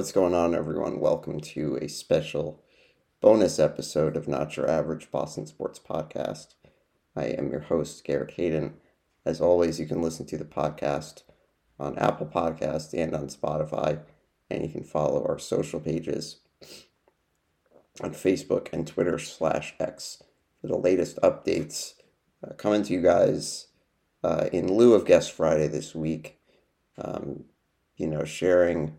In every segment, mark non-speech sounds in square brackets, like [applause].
What's going on, everyone? Welcome to a special bonus episode of Not Your Average Boston Sports Podcast. I am your host, Garrett Hayden. As always, you can listen to the podcast on Apple Podcasts and on Spotify, and you can follow our social pages on Facebook and Twitter slash X for the latest updates uh, coming to you guys uh, in lieu of Guest Friday this week. Um, you know, sharing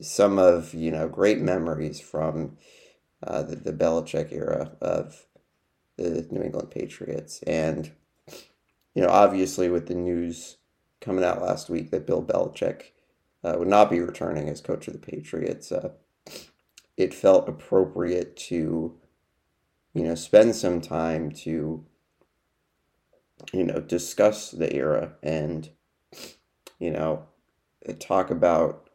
some of you know great memories from uh, the, the Belichick era of the New England Patriots, and you know obviously with the news coming out last week that Bill Belichick uh, would not be returning as coach of the Patriots, uh, it felt appropriate to you know spend some time to you know discuss the era and you know talk about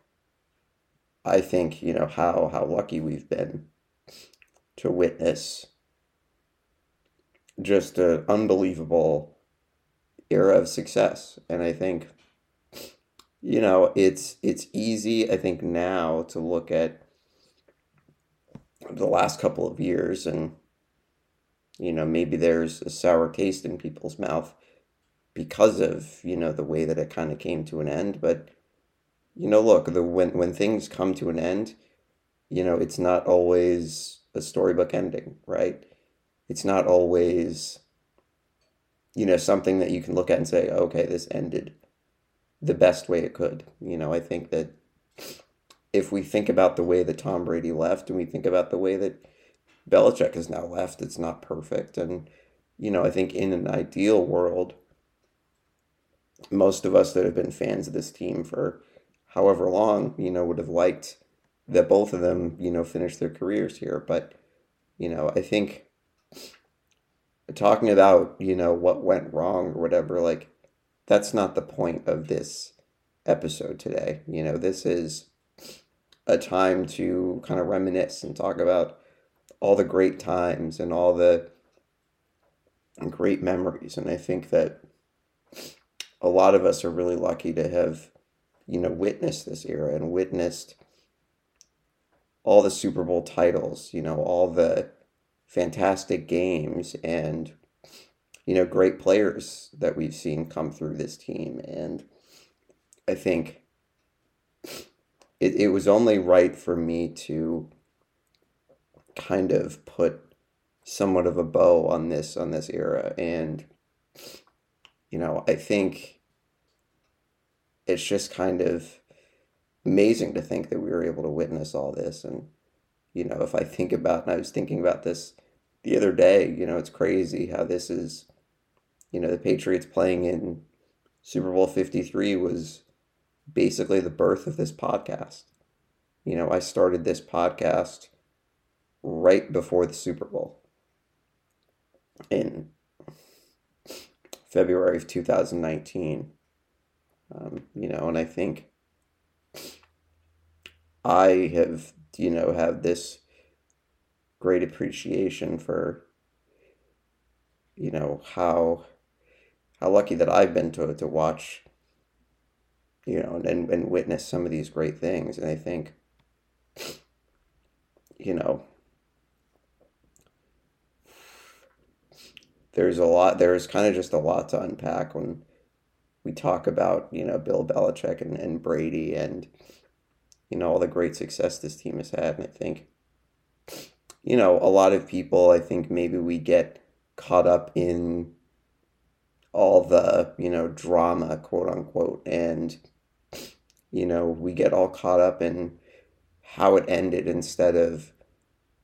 I think, you know, how, how lucky we've been to witness just an unbelievable era of success. And I think, you know, it's it's easy, I think, now to look at the last couple of years and you know, maybe there's a sour taste in people's mouth because of, you know, the way that it kind of came to an end, but you know, look, the when when things come to an end, you know, it's not always a storybook ending, right? It's not always you know, something that you can look at and say, okay, this ended the best way it could. You know, I think that if we think about the way that Tom Brady left and we think about the way that Belichick has now left, it's not perfect. And, you know, I think in an ideal world, most of us that have been fans of this team for however long, you know, would have liked that both of them, you know, finish their careers here. But, you know, I think talking about, you know, what went wrong or whatever, like, that's not the point of this episode today. You know, this is a time to kind of reminisce and talk about all the great times and all the great memories. And I think that a lot of us are really lucky to have you know, witnessed this era and witnessed all the Super Bowl titles, you know, all the fantastic games and, you know, great players that we've seen come through this team. And I think it, it was only right for me to kind of put somewhat of a bow on this on this era and you know i think it's just kind of amazing to think that we were able to witness all this. And, you know, if I think about, and I was thinking about this the other day, you know, it's crazy how this is, you know, the Patriots playing in Super Bowl 53 was basically the birth of this podcast. You know, I started this podcast right before the Super Bowl in February of 2019. Um, you know, and I think I have, you know, have this great appreciation for, you know, how how lucky that I've been to to watch, you know, and and witness some of these great things. And I think, you know, there's a lot. There's kind of just a lot to unpack when we talk about, you know, Bill Belichick and, and Brady and, you know, all the great success this team has had. And I think, you know, a lot of people, I think maybe we get caught up in all the, you know, drama, quote unquote. And, you know, we get all caught up in how it ended instead of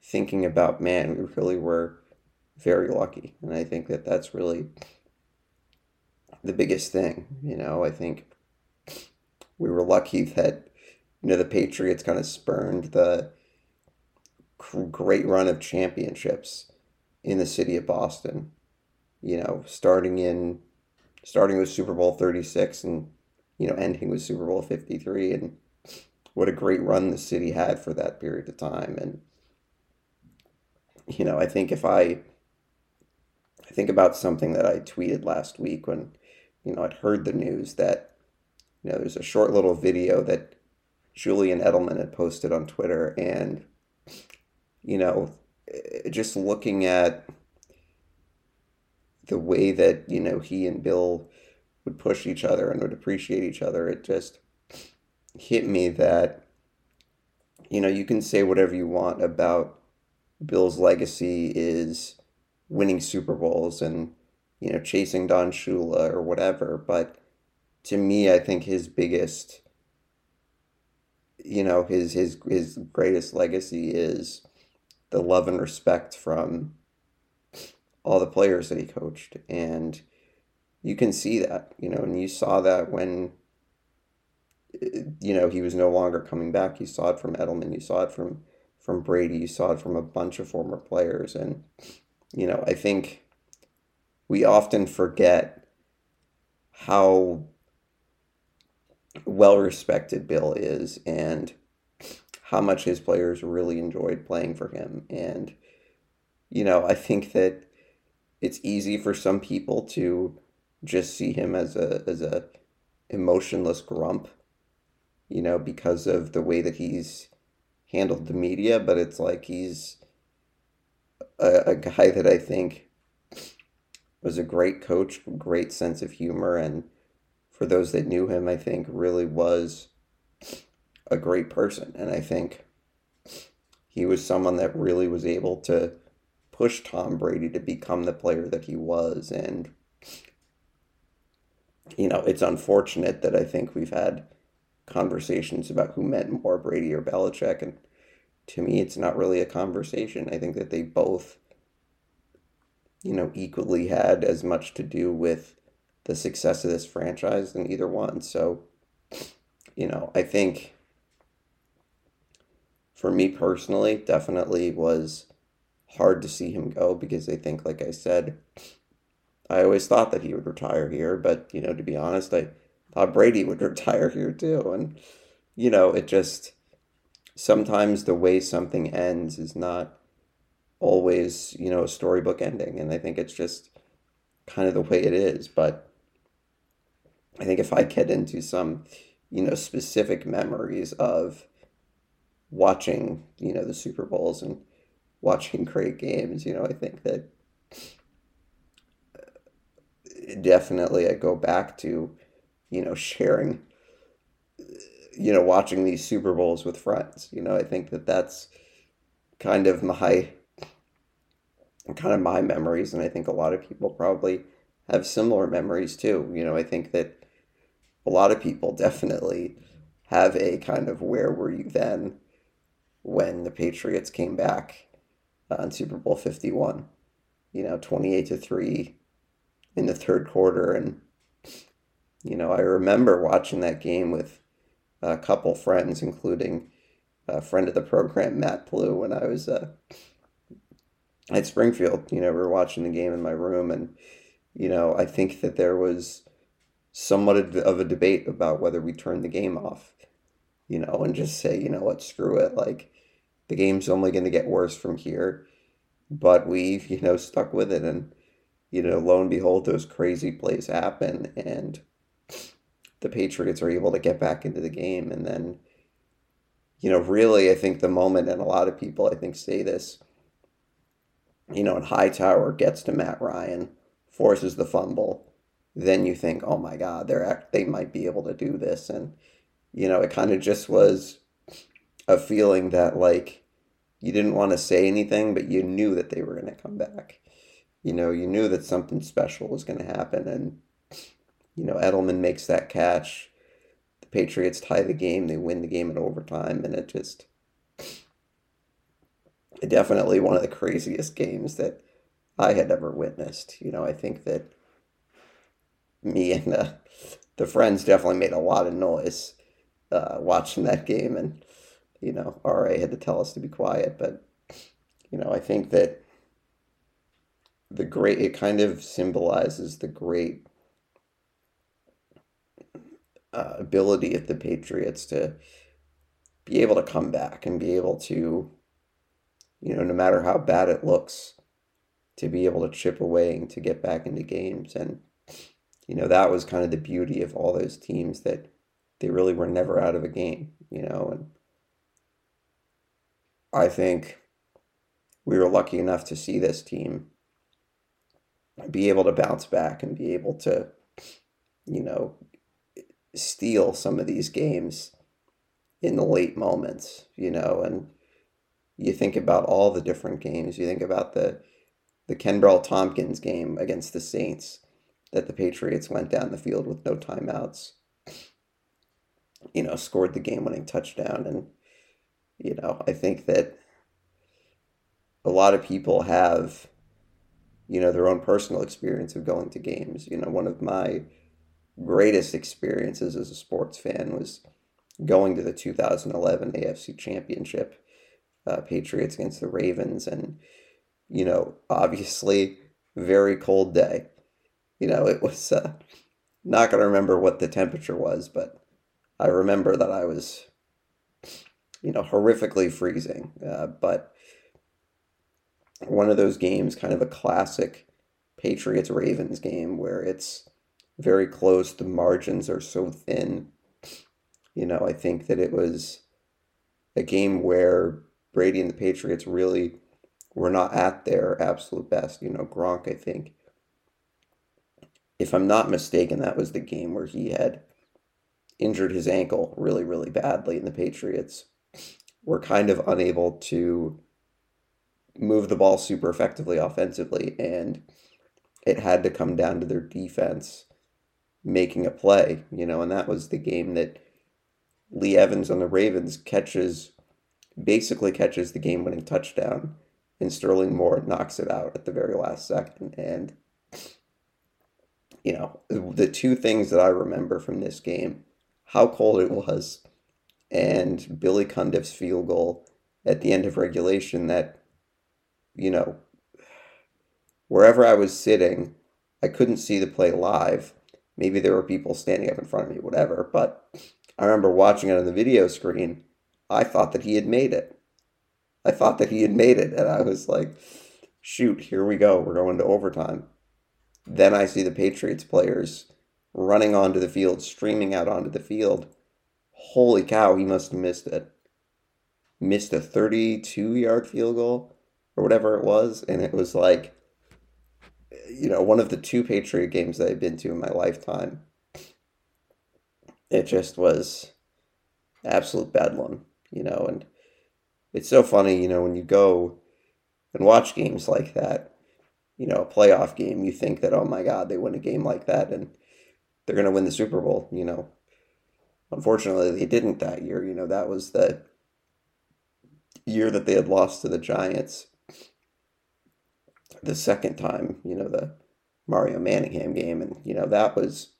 thinking about, man, we really were very lucky. And I think that that's really the biggest thing. You know, I think we were lucky that you know the Patriots kind of spurned the great run of championships in the city of Boston. You know, starting in starting with Super Bowl 36 and you know ending with Super Bowl 53 and what a great run the city had for that period of time and you know, I think if I I think about something that I tweeted last week when you know, I'd heard the news that, you know, there's a short little video that Julian Edelman had posted on Twitter, and you know, eh, just looking at the way that you know he and Bill would push each other and would appreciate each other, it just hit me that you know you can say whatever you want about Bill's legacy is winning Super Bowls and you know chasing Don Shula or whatever, but to me, I think his biggest you know his his his greatest legacy is the love and respect from all the players that he coached. And you can see that you know and you saw that when you know he was no longer coming back. You saw it from Edelman. You saw it from from Brady. You saw it from a bunch of former players. And you know I think we often forget how well respected Bill is and how much his players really enjoyed playing for him. And, you know, I think that it's easy for some people to just see him as a as a emotionless grump, you know, because of the way that he's handled the media, but it's like he's a, a guy that I think was a great coach, great sense of humor and for those that knew him, I think really was a great person. And I think he was someone that really was able to push Tom Brady to become the player that he was. And, you know, it's unfortunate that I think we've had conversations about who meant more, Brady or Belichick. And to me, it's not really a conversation. I think that they both, you know, equally had as much to do with the success of this franchise than either one. So, you know, I think for me personally, definitely was hard to see him go because I think, like I said, I always thought that he would retire here, but you know, to be honest, I thought Brady would [laughs] retire here too. And, you know, it just sometimes the way something ends is not always, you know, a storybook ending. And I think it's just kind of the way it is. But I think if I get into some, you know, specific memories of watching, you know, the Super Bowls and watching [laughs] great games, you know, I think that uh, definitely I go back to, you know, sharing, you know, watching these Super Bowls with friends. You know, I think that that's kind of my kind of my memories and I think a lot of people probably have similar memories too. You know, I think that a lot of people [laughs] definitely have a kind of where were you then when the Patriots came back on Super Bowl 51, you know, 28 to 3 in the third quarter. And, you know, I remember watching that game with a couple friends, including a friend of the program, Matt Blue, when I was uh, at Springfield. You know, we were watching the game in my room, and, you know, I think that there was somewhat of a debate about whether we turn the game off, you know, and just say, you know what, screw it. Like, the game's only going to get worse from here. But we've, [laughs] you know, stuck with it. And, you know, lo and behold, those crazy plays happen. And the Patriots are able to get back into the game. And then, you know, really, I think the moment, and a lot of people, I think, say this, you know, and Hightower gets to Matt Ryan, forces the fumble then you think, oh my God, they're act- they might be able to do this, and you know, it kind of just was a feeling that like you didn't want to say anything, but you knew that they were going to come back. You know, you knew that something special was going to happen, and you know, Edelman makes that catch. The Patriots tie the game. They win the game in overtime, and it just definitely one of the craziest games that I had ever witnessed. You know, I think that me and the, the friends definitely made a lot of noise uh, watching that game. And, you know, RA had to tell us to be quiet. But, you know, I think that the great, it kind of symbolizes the great uh, ability of the Patriots to be able to come back and be able to, you know, no matter how bad it looks, to be able to chip away and to get back into games. And, you know, that was kind of the beauty of all those teams that they really were never out of a game. you know, and I think we were lucky enough to see this team be able to bounce back and be able to, you know, steal some of these games in the late moments, you know, and you think about all the different games. You think about the the Kenbrell Thompkins game against the Saints that the Patriots went down the field with no timeouts. You know, scored the game winning touchdown and you know, I think that a lot of people have you know their own personal experience of going to games. You know, one of my greatest experiences as a sports fan was going to the 2011 AFC Championship, uh, Patriots against the Ravens, and you know, obviously, very cold day. You know, it was uh, not going to remember what the temperature was, but I remember that I was, you know, horrifically freezing. Uh, but one of those games, kind of a classic Patriots Ravens game where it's very close, the margins are so thin. You know, I think that it was a game where Brady and the Patriots really were not at their absolute best. You know, Gronk, I think, if I'm not mistaken, that was the game where he had injured his ankle really, really badly, and the Patriots were kind of unable to move the ball super effectively offensively, and it had to come down to their defense making a play, you know, and that was the game that Lee Evans on the Ravens catches, basically catches the game winning touchdown, and Sterling Moore knocks it out at the very last second. And, you know, the two things that I remember from this game how cold it was, and Billy Cundiff's field goal at the end of regulation that you know, wherever I was sitting, I couldn't see the play live. Maybe there were people standing up in front of me, whatever. But I remember watching it on the video screen. I thought that he had made it. I thought that he had made it. And I was like, shoot, here we go. We're going to overtime. Then I see the Patriots players running onto the field, streaming out onto the field. Holy cow, he must have missed it. Missed a 32 yard field goal or whatever it was, and it was like, you know, one of the two Patriot games that I've been to in my lifetime. It just was absolute bedlam, you know, and it's so funny, you know, when you go and watch games like that, you know, a playoff game, you think that, oh my God, they win a game like that and they're going to win the Super Bowl, you know. Unfortunately, they didn't that year. You know, that was the year that they had lost to the Giants the second time, you know, the Mario Manningham game. And, you know, that was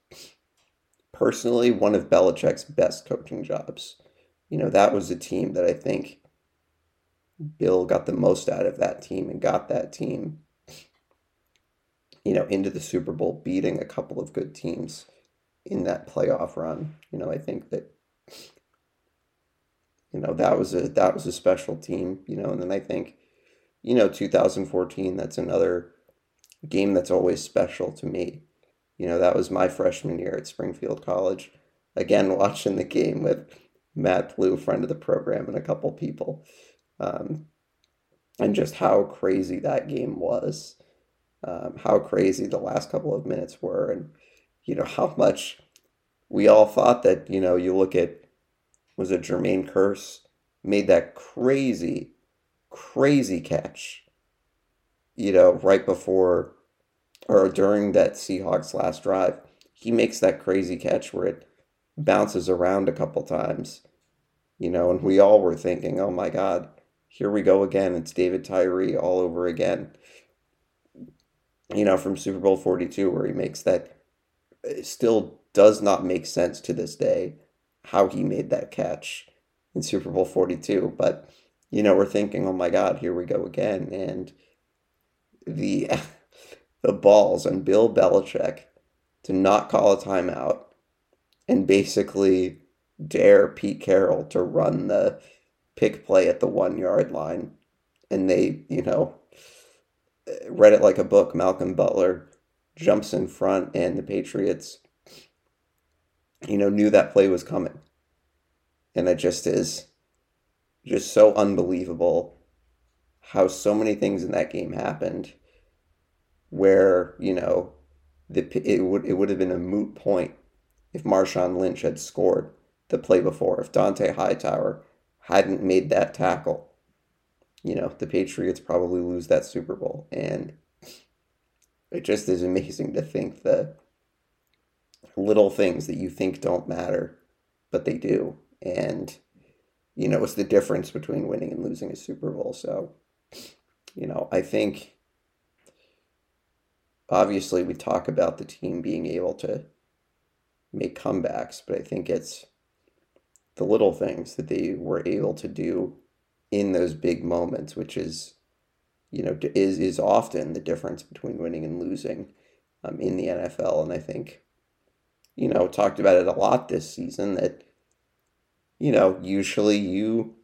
personally one of Belichick's best coaching jobs. You know, that was a team that I think Bill got the most out of that team and got that team, you know, into the Super Bowl, beating a couple of good teams in that playoff run. You know, I think that you know that was a that was a special team, you know, and then I think you know, 2014, that's another game that's always special to me. You know, that was my freshman year at Springfield College. Again, [laughs] watching the game with Matt Blue, friend of the program, and a couple people. Um, and just how crazy that game was. Um, how crazy the last couple of minutes were. And, you know, how much we all thought that, you know, you look at, was it Jermaine Kearse made that crazy crazy catch, you know, right before or during that Seahawks last drive. He makes that crazy catch where it bounces around a couple times, you know, and we all were thinking, oh my God, here we go again. It's David Tyree all over again. You know, from Super Bowl 42, where he makes that, still does not make sense to this day how he made that catch in Super Bowl 42. But you know, we're thinking, oh my God, here we go again. And the [laughs] the balls on Bill Belichick to not call a timeout and basically dare Pete Carroll to run the pick play at the one yard line. And they, you know, read it like a book. Malcolm Butler jumps in front, and the Patriots, you know, knew that play was coming. And it just is just so unbelievable how so many things in that game happened where, you know, the, it would it would have been a moot point if Marshawn Lynch had scored the play before, if Dont'a Hightower hadn't made that tackle. You know, the Patriots probably lose that Super Bowl. And it just is amazing to think the little things that you think don't matter, but they do. And, you know, it's the difference between winning and losing a Super Bowl. So, you know, I think obviously we talk about the team being able to make comebacks, but I think it's the little things that they were able to do in those big moments, which is, you know, is is often the difference between winning and losing um, in the NFL. And I think, you know, talked about it a lot this season that, you know, usually you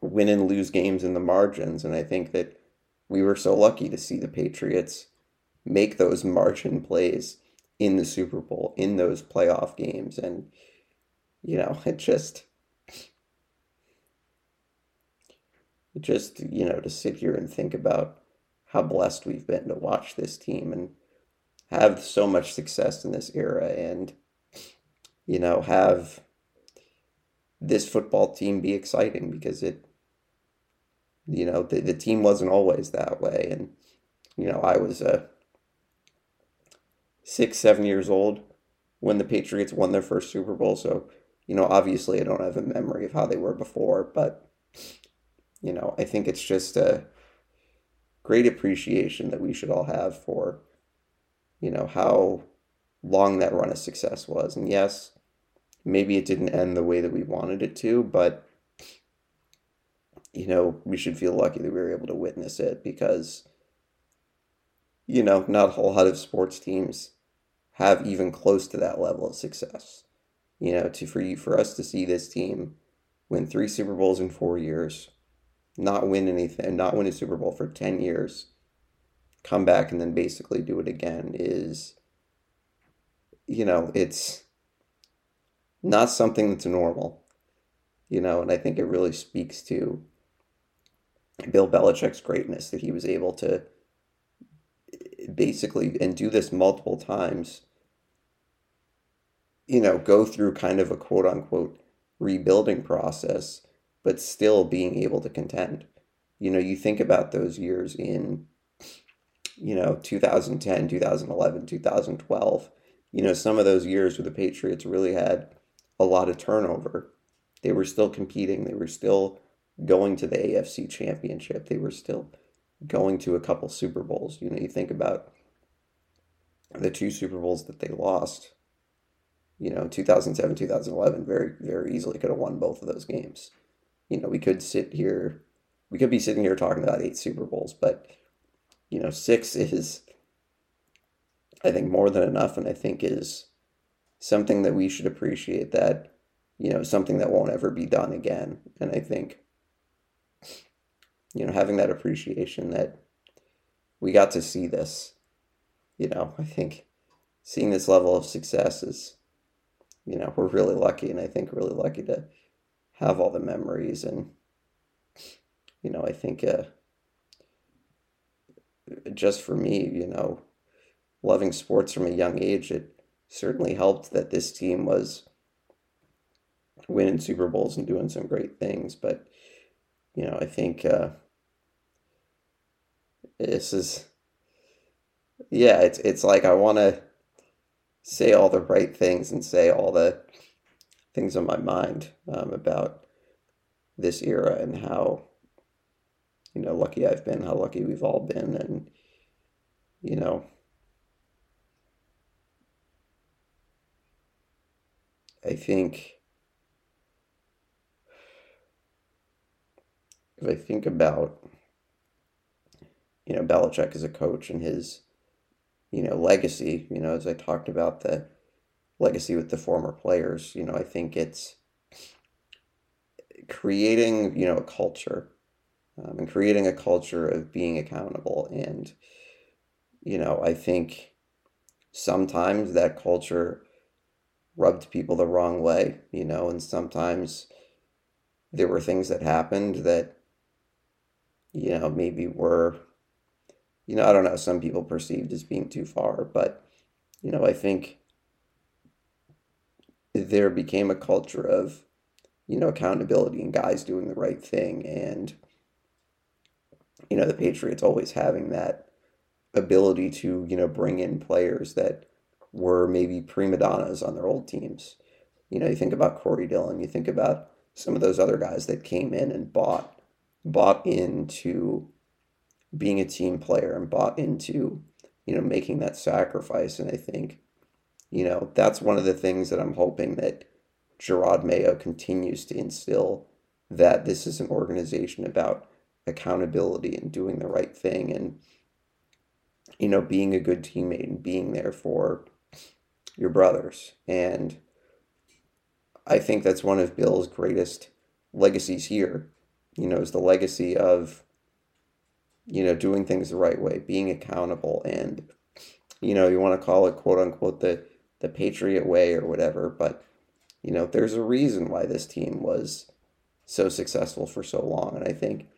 win and lose games in the margins, and I think that we were so lucky to see the Patriots make those margin plays in the Super Bowl, in those playoff games. And, you know, it just, just, you know, to sit here and think about how blessed we've been to watch this team and have so much success in this era and, you know, have this football team be exciting because it, you know, the, the team wasn't always that way. And, you know, I was a, six, seven years old when the Patriots won their first Super Bowl. So, you know, obviously I don't have a memory of how they were before, but, you know, I think it's just a great appreciation that we should all have for, you know, how long that run of success was. And yes, maybe it didn't end the way that we wanted it to, but, you know, we should feel lucky that we were able to witness it because, you know, not a whole lot of sports teams have even close to that level of success. You know, to for you for us to see this team win three Super Bowls in four years, not win anything, not win a Super Bowl for ten years, come back and then basically do it again is, you know, it's not something that's normal. You know, and I think it really speaks to Bill Belichick's greatness that he was able to basically and do this multiple times you know go through kind of a quote unquote rebuilding process but still being able to contend. You know you think about those years in you know 2010 2011 2012 you know some of those years where the patriots really had a lot of turnover. They were still competing. They were still going to the afc championship. They were still going to a couple Super Bowls. You know, you think about the two Super Bowls that they lost. You know, 2007, 2011, very, very easily could have won both of those games. You know, we could sit here, we could be sitting here talking about eight Super Bowls, but, you know, six [laughs] is, I think, more than enough, and I think is something that we should appreciate that, you know, something that won't ever be done again. And I think you know, having that appreciation that we got to see this, you know, I think seeing this level of success is, you know, we're really lucky, and I think really lucky to have all the memories, and you know, I think uh, just for me, you know, loving sports from a young age, it certainly helped that this team was winning Super Bowls and doing some great things, but you know, I think. Uh, this is yeah it's it's like i want to say all the right things and say all the things on my mind um, about this era and how you know lucky i've been how lucky we've all been and you know i think if i think about you know, Belichick as a coach and his, you know, legacy, you know, as I talked about the legacy with the former players, you know, I think it's creating, you know, a culture um, and creating a culture of being accountable. And, you know, I think sometimes that culture rubbed people the wrong way, you know, and sometimes there were things that happened that, you know, maybe were, you know, I don't know, some people perceived as being too far, but, you know, I think there became a culture of, you know, accountability and guys doing the right thing. And, you know, the Patriots always having that ability to, you know, bring in players that were maybe prima donnas on their old teams. You know, you think about Corey Dillon, you think about some of those other guys that came in and bought bought into being a team player and bought into, you know, making that sacrifice. And I think, you know, that's one of the things that I'm hoping that Jerod Mayo continues to instill that this is an organization about accountability and doing the right thing and you know being a good teammate and being there for your brothers and I think that's one of Bill's greatest legacies here you know is the legacy of you know doing things the right way being accountable and you know you want to call it quote unquote the the patriot way or whatever but you know there's a reason why this team was so successful for so long and I think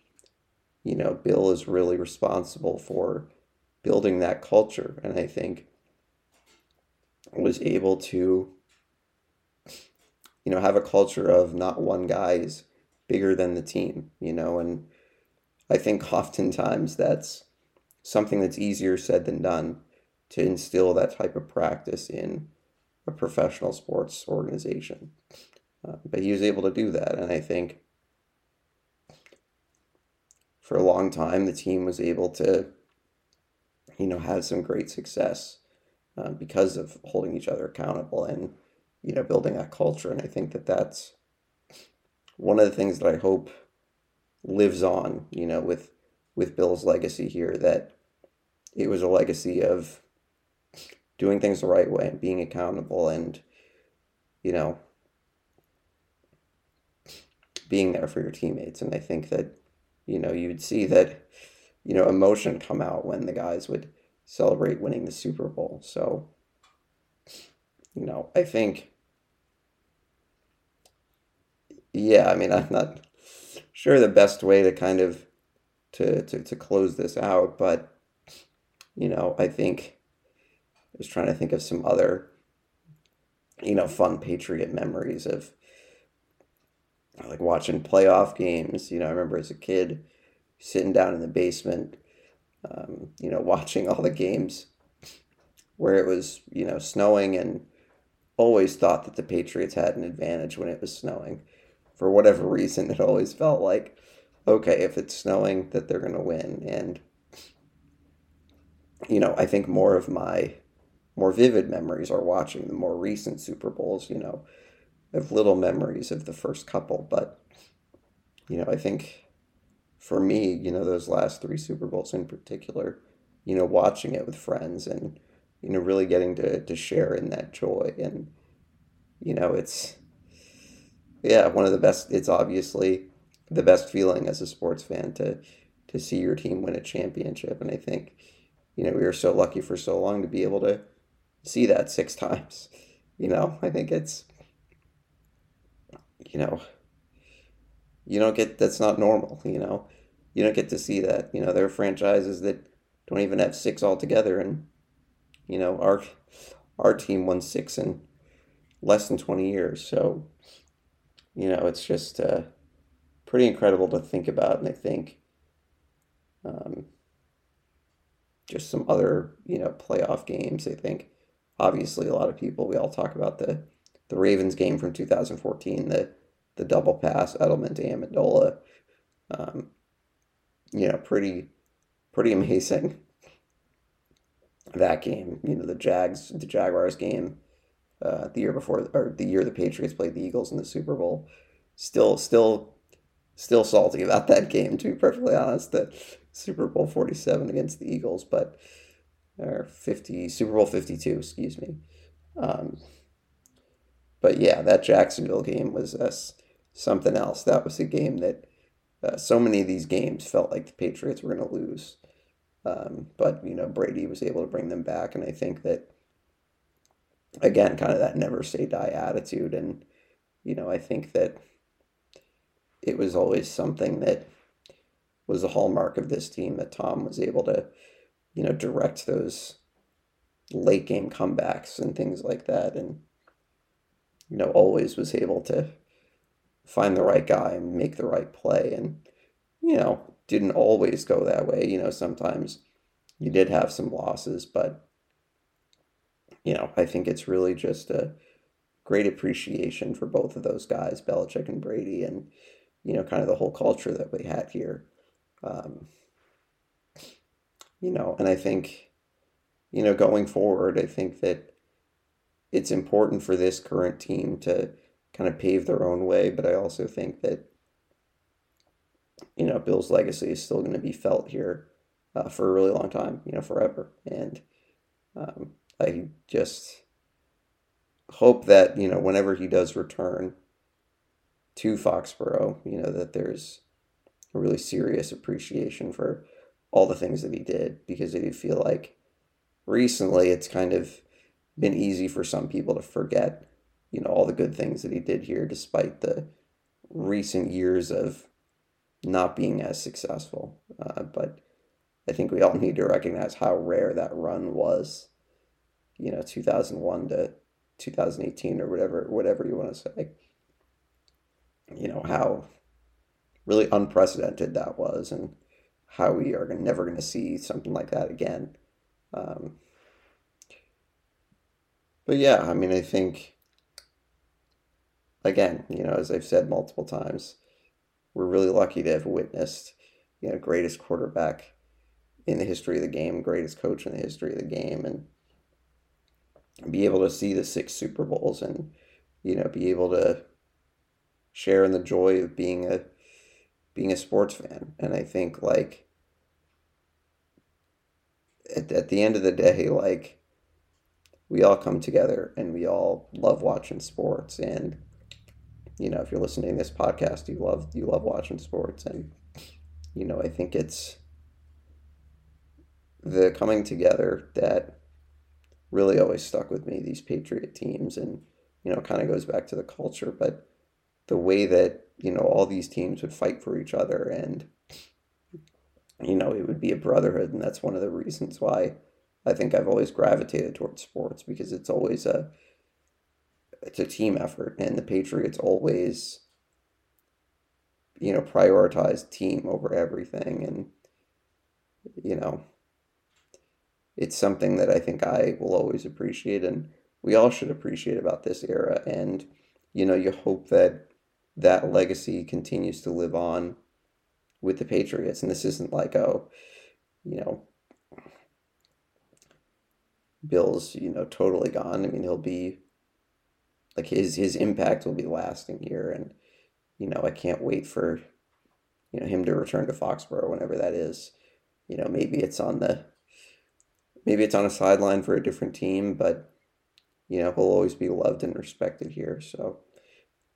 you know, Bill is really responsible for building that culture. And I think was able to, you know, have a culture of not one guy is bigger than the team, you know, and I think oftentimes that's something that's easier said than done to instill that type of practice in a professional sports organization. Uh, but he was able to do that. And I think for a long time, the team was able to, you know, have some great success uh, because of holding each other accountable and, you know, building that culture. And I think that that's one of the things that I hope lives on, you know, with with Bill's legacy here. That it was a legacy of doing things the right way and being accountable and, you know, being there for your teammates. And I think that you know, you'd see that, you know, emotion come out when the guys would celebrate winning the Super Bowl. So, you know, I think, yeah, I mean, I'm not sure the best way to kind of to, to, to close this out, but, you know, I think I was trying to think of some other, you know, fun Patriot memories of, like watching playoff games. You know, I remember as a kid sitting down in the basement, um, you know, [laughs] watching all the games where it was, you know, snowing and always thought that the Patriots had an advantage when it was snowing. For whatever [laughs] reason, it always felt like, okay, if it's snowing, that they're going to win. And, you know, I think more of my more vivid memories are watching the more recent Super Bowls, you know, have little memories of the first couple, but you know, I think for me, you know, those last three Super Bowls in particular, you know, watching it with friends and you know, really getting to to share in that joy and you know, it's yeah, one of the best it's obviously the best feeling as a sports fan to to see your team win a championship and I think you know, we were so lucky for so long to be able to see that six [laughs] times. You know, I think it's you know, you don't get that's not normal, you know. You don't get to see that. You know, there are franchises that don't even have six altogether and you know, our our team won six in less than 20 years. So, you know, it's just uh, pretty incredible to think about. And I think um, just some other, you know, playoff games. I think obviously a lot of people, we all talk about the the Ravens game from 2014, the the double pass Edelman to Amendola. Um, you know, pretty pretty amazing. That game, you know, the Jags, the Jaguars game, uh, the year before, or the year the Patriots played the Eagles in the Super Bowl. Still, still, still salty about that game. To be perfectly honest, that Super Bowl forty seven against the Eagles, but or fifty Super Bowl fifty two, excuse me. Um, but yeah, that Jacksonville game was uh, something else. That was a game that uh, so many of these games felt like the Patriots were going to lose. Um, but, you know, Brady was able to bring them back. And I think that, again, kind of that never say die attitude. And, you know, I think that it was always something that was a hallmark of this team that Tom was able to, you know, direct those late game comebacks and things like that. And, you know, always was able to find the right guy and make the right play. And, you know, didn't always go that way. You know, sometimes you did have some losses, but, you know, I think it's really just a great appreciation for both of those guys, Belichick and Brady, and, you know, kind of the whole culture that we had here. Um, you know, and I think, you know, going forward, I think that it's important for this current team to kind of pave their own way, but I also think that, you know, Bill's legacy is still going to be felt here uh, for a really long time, you know, forever. And um, I just hope that, you know, whenever he does return to Foxborough, you know, that there's a really serious appreciation for all the things that he did because I do feel like recently it's kind of been easy for some people to forget, you know, all the good things that he did here despite the recent years of not being as successful. Uh, but I think we all [laughs] need to recognize how rare that run was, you know, 2001 to 2018 or whatever, whatever you want to say. You know, how really unprecedented that was and how we are never going to see something like that again. Um, but yeah, I mean, I think, again, you know, as I've said multiple times, we're really lucky to have witnessed, you know, greatest quarterback in the history of the game, greatest coach in the history of the game, and be able to see the six Super Bowls and, you know, be able to share in the joy of being a being a sports fan. And I think like at, at the end of the day, like we all come together and we all love watching sports. And, you know, if you're listening to this podcast, you love, you love watching sports. And, you know, I think it's the coming together that really always stuck with me, these Patriot teams. And, you know, kind of goes back to the culture, but the way that you know all these teams would fight for each other and you know it would be a brotherhood and that's one of the reasons why i think i've always gravitated towards sports because it's always a it's a team effort and the patriots always you know prioritize team over everything and you know it's something that i think i will always appreciate and we all should appreciate about this era and you know you hope that that legacy continues to live on with the Patriots. And this isn't like, oh, you know, Bill's, you know, totally gone. I mean, he'll be like his his impact will be lasting here and you know, I can't wait for you know him to return to Foxborough whenever that is. You know, maybe it's on the maybe it's on a sideline for a different team, but you know, he'll always be loved and respected here. So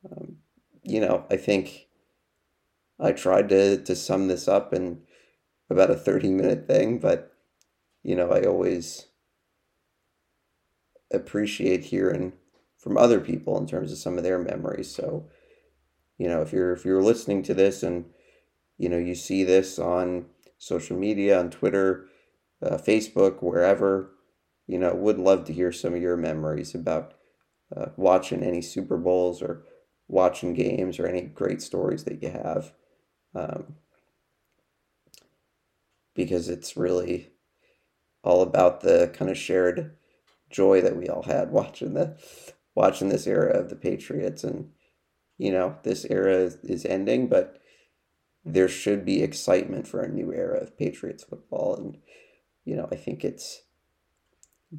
um, you know, I think I tried to to sum this up in about a 30 minute thing, but you know, I always appreciate hearing from other people in terms of some of their memories. So, you know, if you're if you're listening to this and you know, you see this on social media, on Twitter, uh, Facebook, wherever, you know, would love to hear some of your memories about uh, watching any Super Bowls or watching games or any great stories that you have. Um, because it's really all about the kind of shared joy that we all had [laughs] watching the watching this era of the Patriots and you know this era is, is ending but there should be excitement for a new era of Patriots football and you know I think it's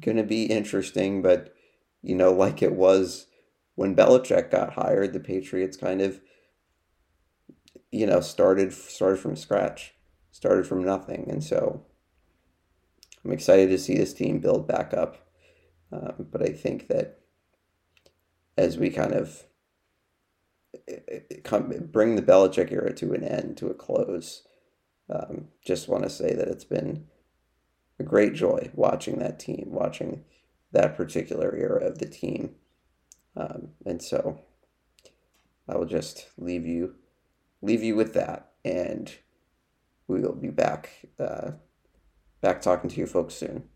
going to be interesting but you know like it was when Belichick got hired, the Patriots kind of, you know, started started from scratch, started from nothing, and so I'm excited to see this team build back up. Um, but I think that as we kind of eh, come bring the Belichick era to an end, to a close, um, just want to say that it's been a great joy watching that team, watching that particular era of the team. Um, and so I will just leave you leave you with that, and we will be back uh, back talking to you folks soon.